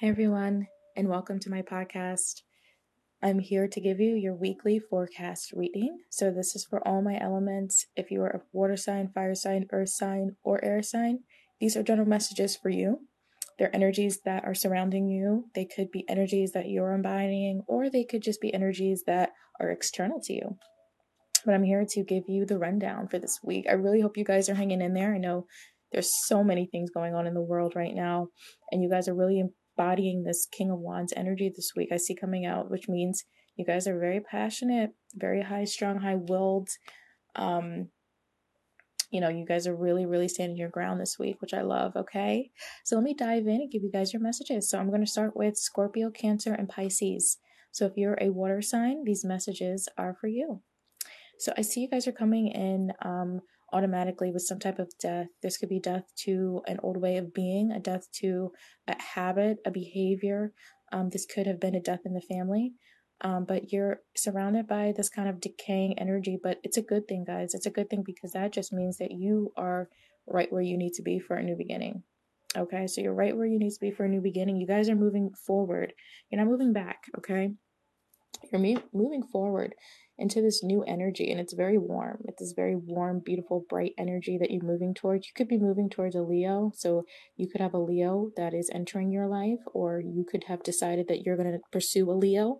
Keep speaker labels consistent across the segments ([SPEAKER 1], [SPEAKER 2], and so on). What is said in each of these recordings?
[SPEAKER 1] Hey everyone, and welcome to my podcast. I'm here to give you your weekly forecast reading. So, this is for all my elements. If you are a water sign, fire sign, earth sign, or air sign, these are general messages for you. They're energies that are surrounding you. They could be energies that you're embodying, or they could just be energies that are external to you. But I'm here to give you the rundown for this week. I really hope you guys are hanging in there. I know there's so many things going on in the world right now, and you guys are really embodying this King of Wands energy this week. I see coming out, which means you guys are very passionate, very high strung, high willed. Um, you know, you guys are really, really standing your ground this week, which I love. Okay. So let me dive in and give you guys your messages. So I'm going to start with Scorpio, Cancer, and Pisces. So if you're a water sign, these messages are for you. So I see you guys are coming in um, automatically with some type of death. This could be death to an old way of being, a death to a habit, a behavior. Um, this could have been a death in the family. Um, but you're surrounded by this kind of decaying energy. But it's a good thing, guys. It's a good thing because that just means that you are right where you need to be for a new beginning. Okay, so you're right where you need to be for a new beginning. You guys are moving forward. You're not moving back. Okay, you're me- moving forward into this new energy and it's very warm. It's this very warm, beautiful, bright energy that you're moving towards. You could be moving towards a Leo. So you could have a Leo that is entering your life, or you could have decided that you're going to pursue a Leo.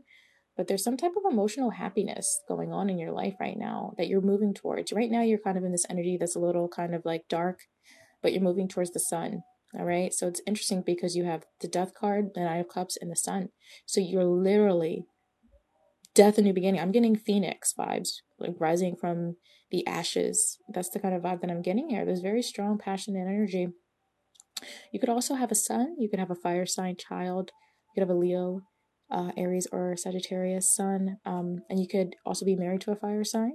[SPEAKER 1] But there's some type of emotional happiness going on in your life right now that you're moving towards. Right now, you're kind of in this energy that's a little kind of like dark, but you're moving towards the sun. All right. So it's interesting because you have the death card, the nine of cups, and the sun. So you're literally death and new beginning. I'm getting phoenix vibes, like rising from the ashes. That's the kind of vibe that I'm getting here. There's very strong passion and energy. You could also have a son. You could have a fire sign child. You could have a Leo, uh, Aries, or Sagittarius sun. Um, and you could also be married to a fire sign.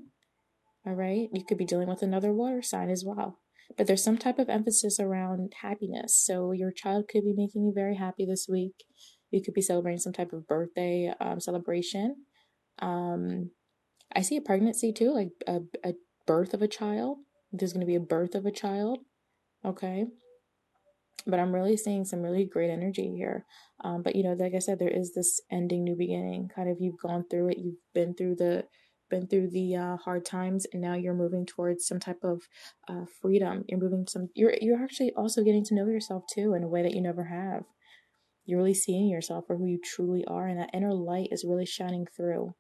[SPEAKER 1] All right. You could be dealing with another water sign as well. But there's some type of emphasis around happiness. So your child could be making you very happy this week. You could be celebrating some type of birthday um, celebration. Um, I see a pregnancy too, like a, a birth of a child. There's going to be a birth of a child. Okay. But I'm really seeing some really great energy here. Um, but you know, like I said, there is this ending, new beginning. Kind of, you've gone through it. You've been through the, been through the uh, hard times, and now you're moving towards some type of uh, freedom. You're moving some. You're you're actually also getting to know yourself too in a way that you never have. You're really seeing yourself for who you truly are, and that inner light is really shining through.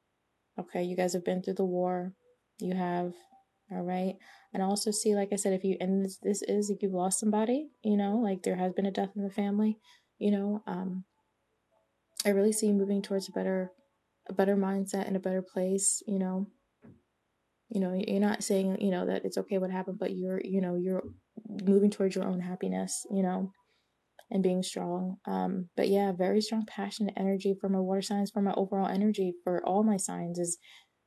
[SPEAKER 1] Okay, you guys have been through the war. You have, all right. And also see, like I said, if you and this, this is if you've lost somebody, you know, like there has been a death in the family, you know, um, I really see you moving towards a better, a better mindset and a better place, you know. You know, you're not saying, you know, that it's okay what happened, but you're, you know, you're moving towards your own happiness, you know and being strong. Um, but yeah, very strong passionate energy for my water signs, for my overall energy for all my signs is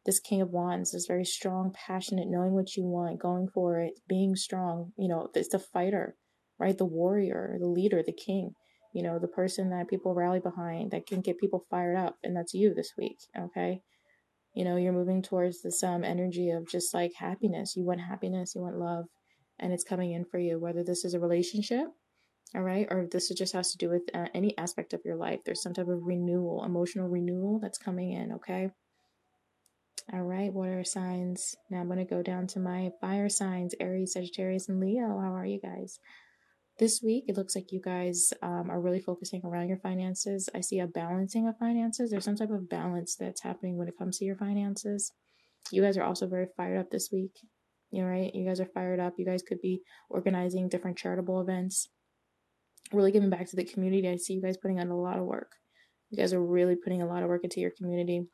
[SPEAKER 1] this King of Wands, is very strong, passionate, knowing what you want, going for it, being strong. You know, it's the fighter, right? The warrior, the leader, the king. You know, the person that people rally behind, that can get people fired up, and that's you this week. Okay, you know, you're moving towards this um energy of just like happiness. You want happiness, you want love, and it's coming in for you. Whether this is a relationship, all right? Or this just has to do with uh, any aspect of your life. There's some type of renewal emotional renewal that's coming in okay? All right water signs. Now i'm going to go down to my fire signs aries sagittarius and leo. How are you guys? This week it looks like you guys um, are really focusing around your finances. I see a balancing of finances. There's some type of balance that's happening when it comes to your finances. You guys are also very fired up this week. You know, right? You guys are fired up. You guys could be organizing different charitable events really giving back to the community. I see you guys putting on a lot of work. You guys are really putting a lot of work into your community.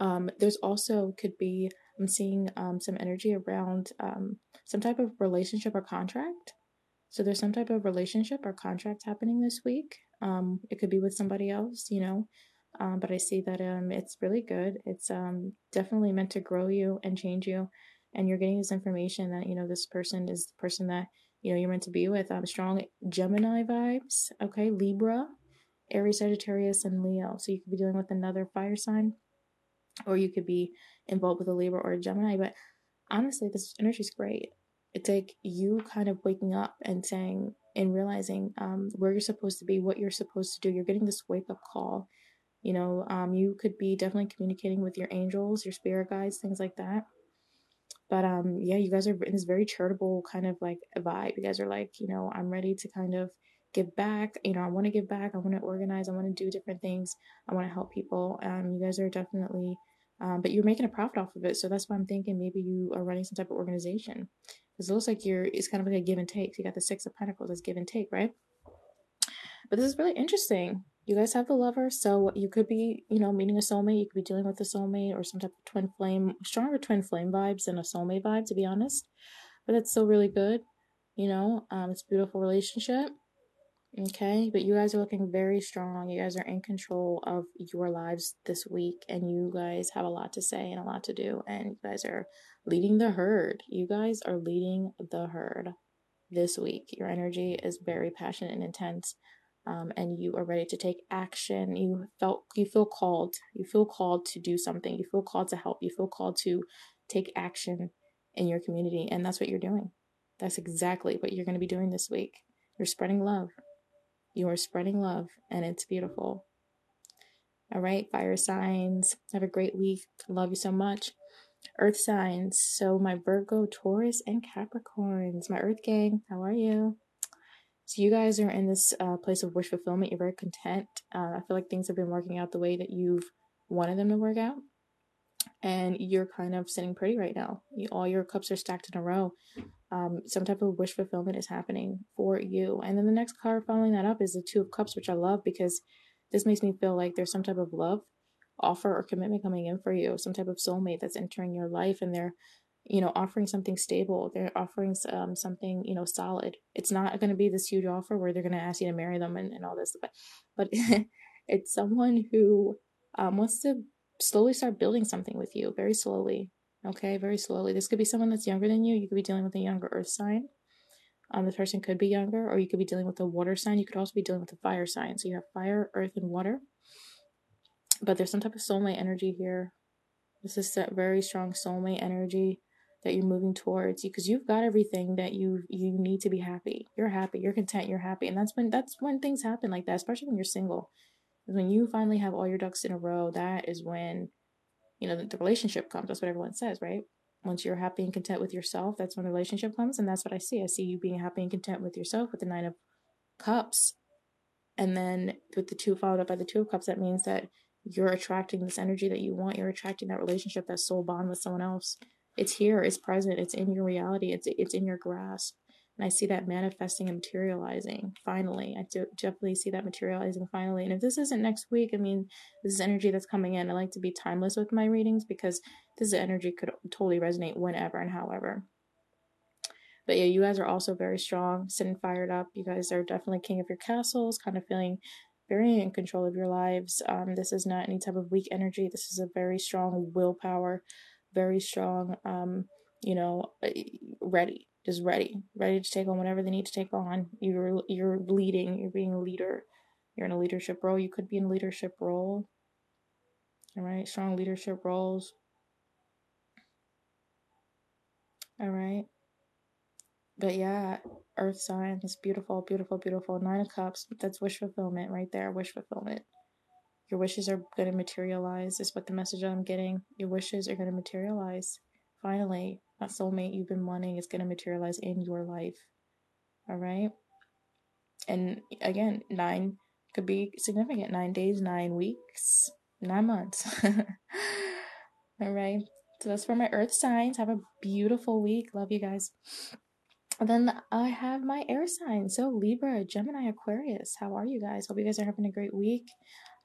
[SPEAKER 1] Um, there's also could be I'm seeing um, some energy around um, some type of relationship or contract. So there's some type of relationship or contract happening this week. Um, it could be with somebody else, you know. Um, but I see that um, it's really good. It's um, definitely meant to grow you and change you. And you're getting this information that you know this person is the person that you know you're meant to be with um strong gemini vibes okay libra aries sagittarius and leo so you could be dealing with another fire sign or you could be involved with a libra or a gemini but honestly this energy is great it's like you kind of waking up and saying and realizing um, where you're supposed to be, what you're supposed to do. You're getting this wake up call. You know, um, you could be definitely communicating with your angels, your spirit guides, things like that. But um, yeah, you guys are in this very charitable kind of like vibe. You guys are like, you know, I'm ready to kind of give back. You know, I want to give back. I want to organize. I want to do different things. I want to help people. Um, you guys are definitely, um, but you're making a profit off of it. So that's why I'm thinking maybe you are running some type of organization. Because it looks like you're, it's kind of like a give and take. So you got the Six of Pentacles as give and take, right? But this is really interesting. You guys have the lover, so you could be, you know, meeting a soulmate. You could be dealing with a soulmate or some type of twin flame, stronger twin flame vibes than a soulmate vibe, to be honest. But it's still really good. You know, um, it's a beautiful relationship. Okay, but you guys are looking very strong. You guys are in control of your lives this week, and you guys have a lot to say and a lot to do, and you guys are leading the herd. You guys are leading the herd this week. Your energy is very passionate and intense, um, and you are ready to take action. You felt you feel called. You feel called to do something. You feel called to help. You feel called to take action in your community, and that's what you're doing. That's exactly what you're going to be doing this week. You're spreading love you are spreading love, and it's beautiful. All right, fire signs. Have a great week. Love you so much. Earth signs. So, my Virgo, Taurus, and Capricorns. My Earth gang, how are you? So, you guys are in this uh, place of wish fulfillment. You're very content. Uh, I feel like things have been working out the way that you've wanted them to work out. And you're kind of sitting pretty right now. You, all your cups are stacked in a row um, some type of wish fulfillment is happening for you. And then the next card following that up is the Two of Cups, which I love because this makes me feel like there's some type of love offer or commitment coming in for you, some type of soulmate that's entering your life and they're, you know, offering something stable. They're offering um, something, you know, solid. It's not going to be this huge offer where they're going to ask you to marry them and, and all this, but, but it's someone who um, wants to slowly start building something with you very slowly Okay, very slowly. This could be someone that's younger than you. You could be dealing with a younger earth sign. Um, this person could be younger, or you could be dealing with a water sign. You could also be dealing with a fire sign. So you have fire, earth, and water. But there's some type of soulmate energy here. This is that very strong soulmate energy that you're moving towards you because you've got everything that you you need to be happy. You're happy, you're content, you're happy. And that's when that's when things happen like that, especially when you're single. When you finally have all your ducks in a row, that is when you know, the, the relationship comes. That's what everyone says, right? Once you're happy and content with yourself, that's when the relationship comes. And that's what I see. I see you being happy and content with yourself with the Nine of Cups. And then with the two followed up by the Two of Cups, that means that you're attracting this energy that you want. You're attracting that relationship, that soul bond with someone else. It's here, it's present, it's in your reality, it's it's in your grasp. And I see that manifesting and materializing finally. I do definitely see that materializing finally. And if this isn't next week, I mean, this is energy that's coming in. I like to be timeless with my readings because this energy could totally resonate whenever and however. But yeah, you guys are also very strong, sitting fired up. You guys are definitely king of your castles, kind of feeling very in control of your lives. Um, this is not any type of weak energy. This is a very strong willpower, very strong, um, you know, ready just ready, ready to take on whatever they need to take on. You're you're leading, you're being a leader. You're in a leadership role. You could be in a leadership role. All right, strong leadership roles. All right. But yeah, earth sign is beautiful, beautiful, beautiful. Nine of Cups, that's wish fulfillment right there, wish fulfillment. Your wishes are going to materialize, is what the message I'm getting. Your wishes are going to materialize. Finally, that soulmate you've been wanting is going to materialize in your life. All right. And again, nine could be significant nine days, nine weeks, nine months. All right. So that's for my earth signs. Have a beautiful week. Love you guys. And then I have my air signs. So Libra, Gemini, Aquarius. How are you guys? Hope you guys are having a great week.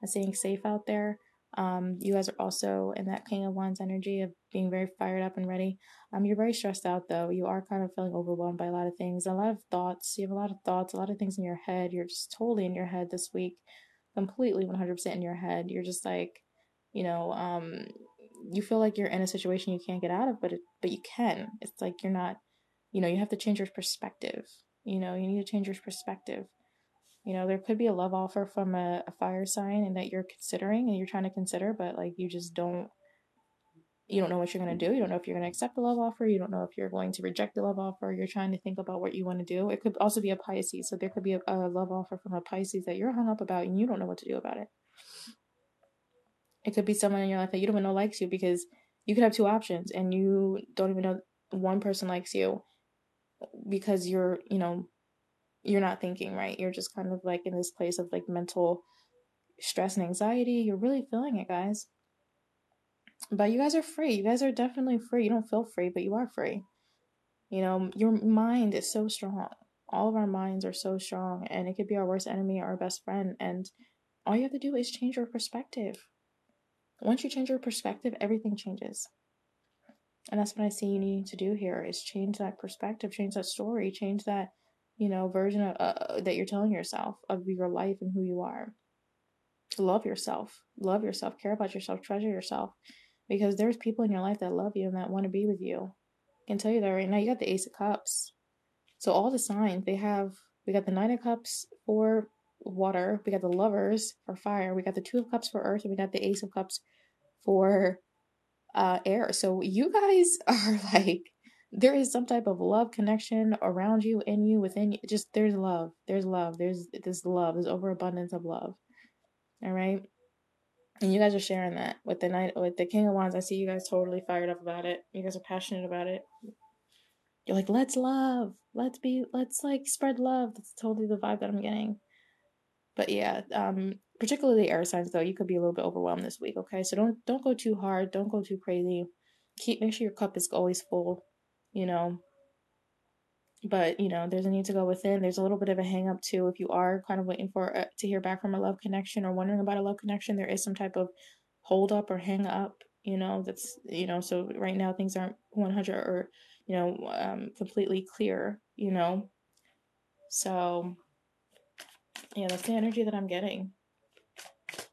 [SPEAKER 1] Staying safe out there. Um, you guys are also in that King of Wands energy of being very fired up and ready. Um, you're very stressed out though. You are kind of feeling overwhelmed by a lot of things, a lot of thoughts. You have a lot of thoughts, a lot of things in your head. You're just totally in your head this week, completely 100% in your head. You're just like, you know, um, you feel like you're in a situation you can't get out of, but it, but you can. It's like you're not, you know, you have to change your perspective. You know, you need to change your perspective. You know, there could be a love offer from a, a fire sign and that you're considering and you're trying to consider, but like you just don't you don't know what you're going to do. You don't know if you're going to accept the love offer. You don't know if you're going to reject the love offer. You're trying to think about what you want to do. It could also be a Pisces. So there could be a, a love offer from a Pisces that you're hung up about and you don't know what to do about it. It could be someone in your life that you don't even know likes you because you could have two options and you don't even know one person likes you because you're, you know, you're not thinking right. You're just kind of like in this place of like mental stress and anxiety. You're really feeling it, guys. But you guys are free. You guys are definitely free. You don't feel free, but you are free. You know, your mind is so strong. All of our minds are so strong, and it could be our worst enemy or our best friend. And all you have to do is change your perspective. Once you change your perspective, everything changes. And that's what I see you need to do here is change that perspective, change that story, change that, you know, version of, uh, that you're telling yourself of your life and who you are. Love yourself. Love yourself. Care about yourself. Treasure yourself because there's people in your life that love you and that want to be with you. I can tell you that right now. You got the Ace of Cups. So all the signs they have, we got the Nine of Cups for water, we got the Lovers for fire, we got the Two of Cups for earth, and we got the Ace of Cups for uh, air. So you guys are like, there is some type of love connection around you, in you, within you. Just there's love. There's love. There's this love. There's overabundance of love. All right. And you guys are sharing that with the knight with the King of Wands. I see you guys totally fired up about it. You guys are passionate about it. You're like, let's love. Let's be let's like spread love. That's totally the vibe that I'm getting. But yeah, um, particularly the air signs though, you could be a little bit overwhelmed this week, okay? So don't don't go too hard, don't go too crazy. Keep make sure your cup is always full, you know? But you know there's a need to go within. There's a little bit of a hang up too. If you are kind of waiting for a, to hear back from a love connection or wondering about a love connection there is some type of hold up or hang up you know that's you know so right now things aren't 100 or you know um completely clear you know? So yeah that's the energy that i'm getting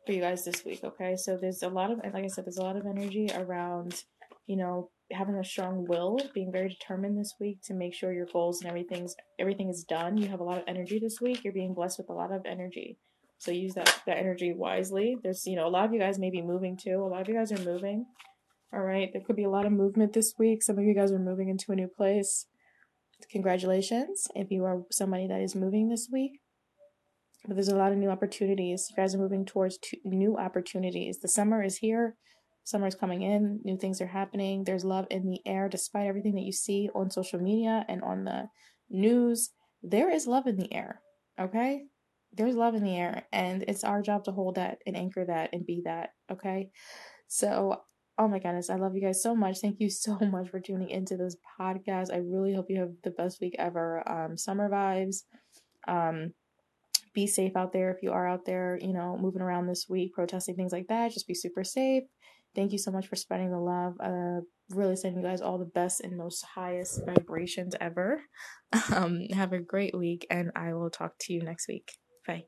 [SPEAKER 1] for you guys this week okay? So there's a lot of like i said there's a lot of energy around you know having a strong will, being very determined this week to make sure your goals and everything's everything is done. You have a lot of energy this week. You're being blessed with a lot of energy. So use that that energy wisely. There's you know a lot of you guys may be moving too. A lot of you guys are moving. All right, there could be a lot of movement this week. Some of you guys are moving into a new place. Congratulations if you are somebody that is moving this week. But there's a lot of new opportunities. You guys are moving towards new opportunities. The summer is here. Summer's coming in, new things are happening. There's love in the air, despite everything that you see on social media and on the news. There is love in the air, okay? There's love in the air, and it's our job to hold that and anchor that and be that, okay? So, oh my goodness, I love you guys so much. Thank you so much for tuning into this podcast. I really hope you have the best week ever. Um, summer vibes. Um, be safe out there if you are out there, you know, moving around this week, protesting things like that. Just be super safe. Thank you so much for spreading the love. Uh, really sending you guys all the best and most highest vibrations ever. Um, have a great week, and I will talk to you next week. Bye.